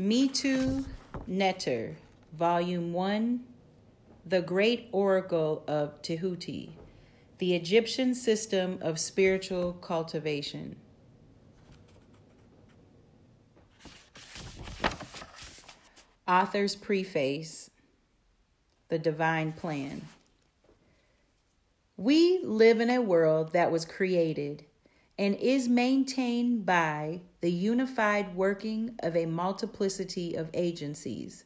Metu Neter, Volume 1 The Great Oracle of Tehuti, the Egyptian System of Spiritual Cultivation. Author's Preface The Divine Plan. We live in a world that was created and is maintained by the unified working of a multiplicity of agencies.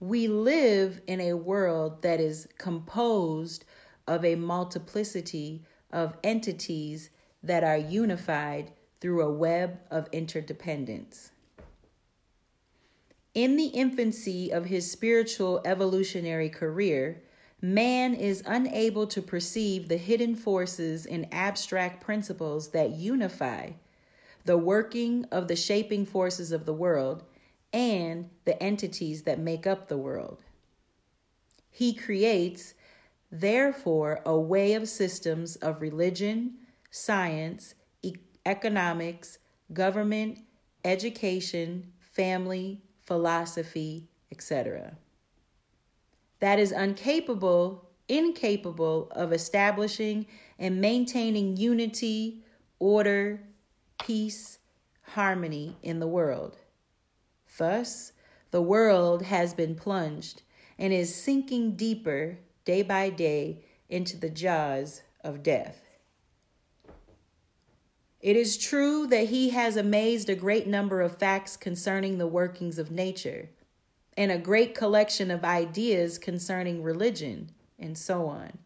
We live in a world that is composed of a multiplicity of entities that are unified through a web of interdependence. In the infancy of his spiritual evolutionary career, man is unable to perceive the hidden forces and abstract principles that unify the working of the shaping forces of the world and the entities that make up the world. He creates, therefore, a way of systems of religion, science, e- economics, government, education, family, philosophy, etc that is incapable, incapable of establishing and maintaining unity, order, peace, harmony in the world. Thus, the world has been plunged and is sinking deeper day by day into the jaws of death. It is true that he has amazed a great number of facts concerning the workings of nature and a great collection of ideas concerning religion, and so on.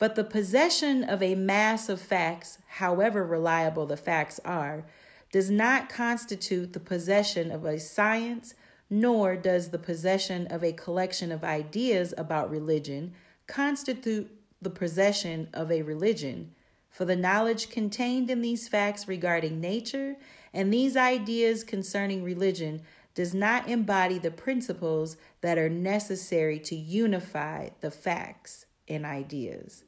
But the possession of a mass of facts, however reliable the facts are, does not constitute the possession of a science, nor does the possession of a collection of ideas about religion constitute the possession of a religion. For the knowledge contained in these facts regarding nature and these ideas concerning religion does not embody the principles that are necessary to unify the facts and ideas.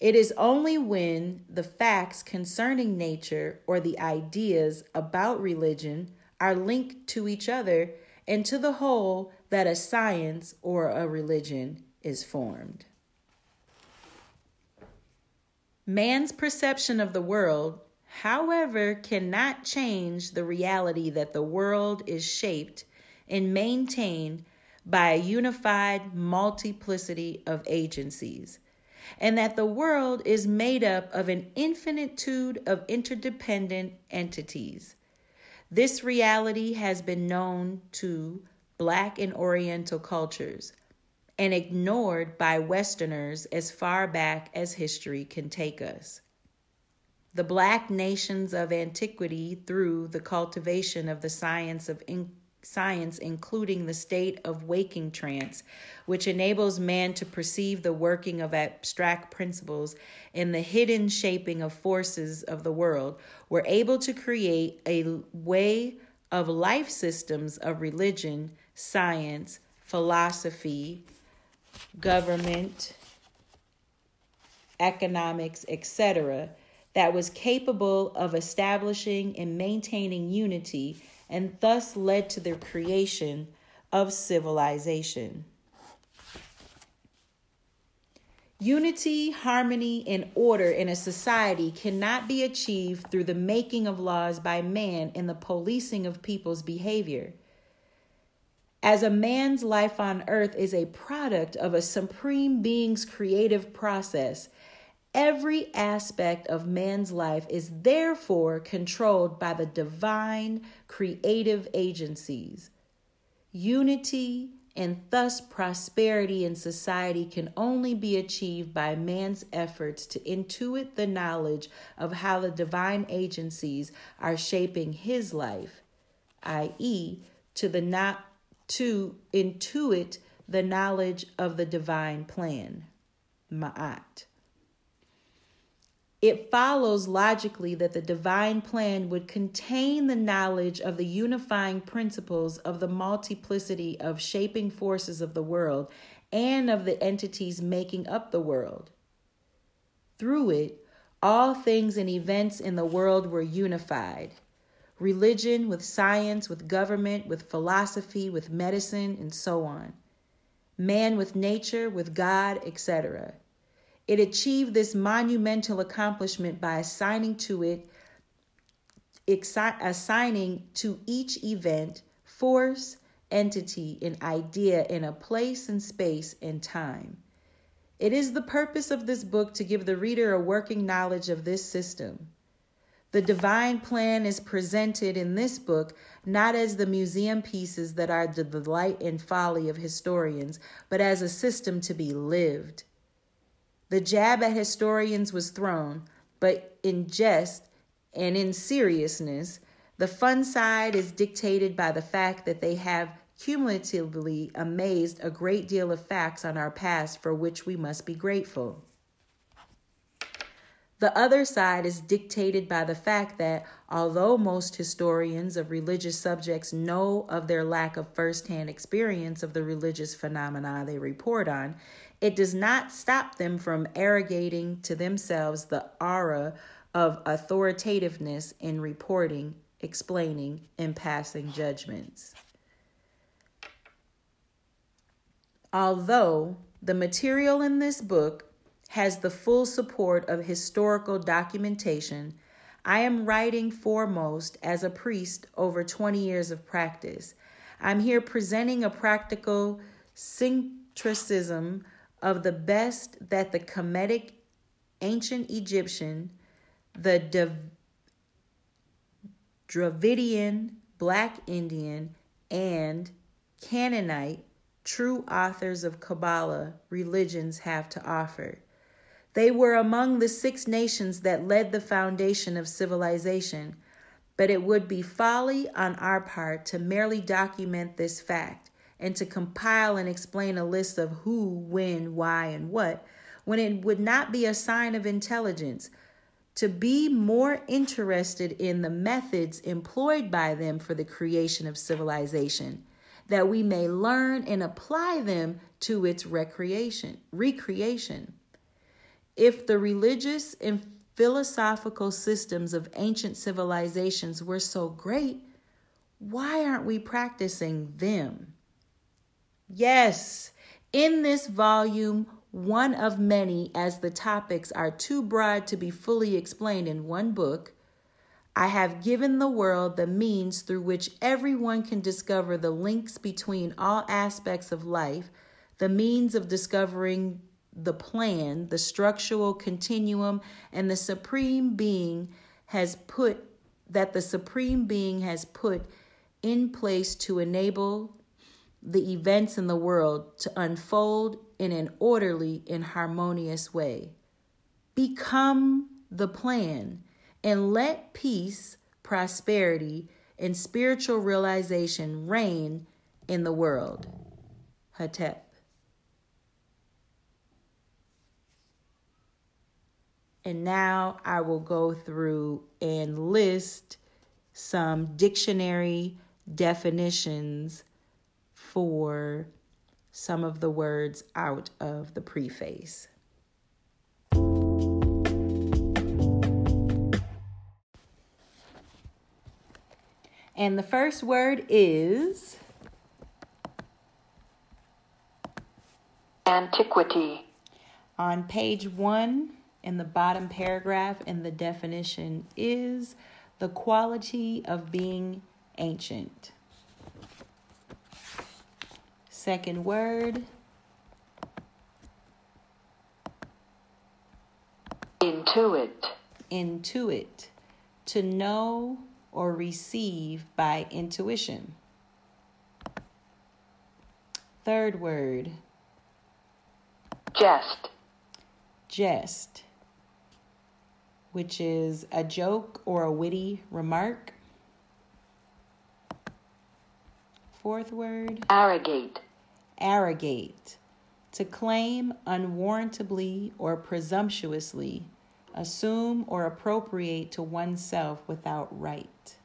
It is only when the facts concerning nature or the ideas about religion are linked to each other and to the whole that a science or a religion is formed. Man's perception of the world however, cannot change the reality that the world is shaped and maintained by a unified multiplicity of agencies, and that the world is made up of an infinitude of interdependent entities. This reality has been known to Black and Oriental cultures and ignored by Westerners as far back as history can take us. The black nations of antiquity, through the cultivation of the science of in- science, including the state of waking trance, which enables man to perceive the working of abstract principles and the hidden shaping of forces of the world, were able to create a way of life systems of religion, science, philosophy, government, economics, etc that was capable of establishing and maintaining unity and thus led to the creation of civilization. Unity, harmony, and order in a society cannot be achieved through the making of laws by man and the policing of people's behavior. As a man's life on earth is a product of a supreme being's creative process, Every aspect of man's life is therefore controlled by the divine creative agencies. Unity and thus prosperity in society can only be achieved by man's efforts to intuit the knowledge of how the divine agencies are shaping his life, i.e., to the not to intuit the knowledge of the divine plan, ma'at. It follows logically that the divine plan would contain the knowledge of the unifying principles of the multiplicity of shaping forces of the world and of the entities making up the world. Through it, all things and events in the world were unified. religion with science, with government, with philosophy, with medicine, and so on. Man with nature, with God, etc. It achieved this monumental accomplishment by assigning to it assigning to each event force, entity, and idea in a place and space and time. It is the purpose of this book to give the reader a working knowledge of this system. The divine plan is presented in this book not as the museum pieces that are the delight and folly of historians, but as a system to be lived. The jab at historians was thrown, but in jest and in seriousness, the fun side is dictated by the fact that they have cumulatively amazed a great deal of facts on our past for which we must be grateful. The other side is dictated by the fact that although most historians of religious subjects know of their lack of firsthand experience of the religious phenomena they report on, it does not stop them from arrogating to themselves the aura of authoritativeness in reporting, explaining, and passing judgments. Although the material in this book has the full support of historical documentation, I am writing foremost as a priest over 20 years of practice. I'm here presenting a practical syncretism of the best that the Kemetic ancient Egyptian, the Dravidian, Black Indian, and Canaanite true authors of Kabbalah religions have to offer. They were among the six nations that led the foundation of civilization, but it would be folly on our part to merely document this fact and to compile and explain a list of who, when, why, and what, when it would not be a sign of intelligence. To be more interested in the methods employed by them for the creation of civilization, that we may learn and apply them to its recreation, recreation. If the religious and philosophical systems of ancient civilizations were so great, why aren't we practicing them? Yes, in this volume, one of many, as the topics are too broad to be fully explained in one book, I have given the world the means through which everyone can discover the links between all aspects of life, the means of discovering the plan, the structural continuum, and the supreme being has put that the supreme being has put in place to enable the events in the world to unfold in an orderly and harmonious way. Become the plan and let peace, prosperity, and spiritual realization reign in the world. Hatep. And now I will go through and list some dictionary definitions for some of the words out of the preface. And the first word is antiquity. On page one, in the bottom paragraph, and the definition is the quality of being ancient. Second word. Intuit. Intuit. To know or receive by intuition. Third word. Jest. Jest. Which is a joke or a witty remark. Fourth word. Arrogate arrogate, to claim unwarrantably or presumptuously, assume or appropriate to oneself without right.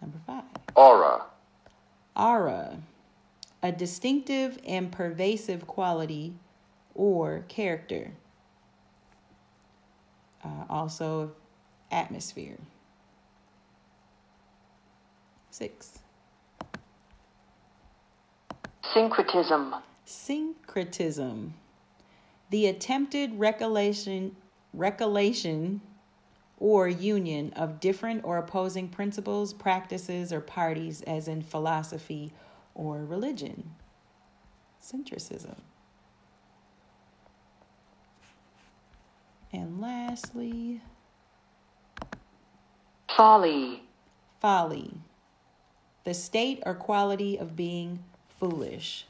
Number five. Aura. Aura, a distinctive and pervasive quality or character. Uh, also, atmosphere. Six. Syncretism. Syncretism. The attempted recollection, recollection or union of different or opposing principles, practices, or parties, as in philosophy or religion. Centricism. And lastly, Folly. folly. The state or quality of being foolish.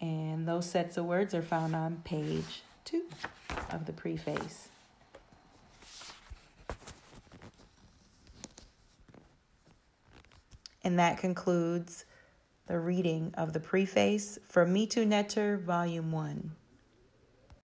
And those sets of words are found on page two of the preface. And that concludes the reading of the preface for Metu Neter, Volume 1.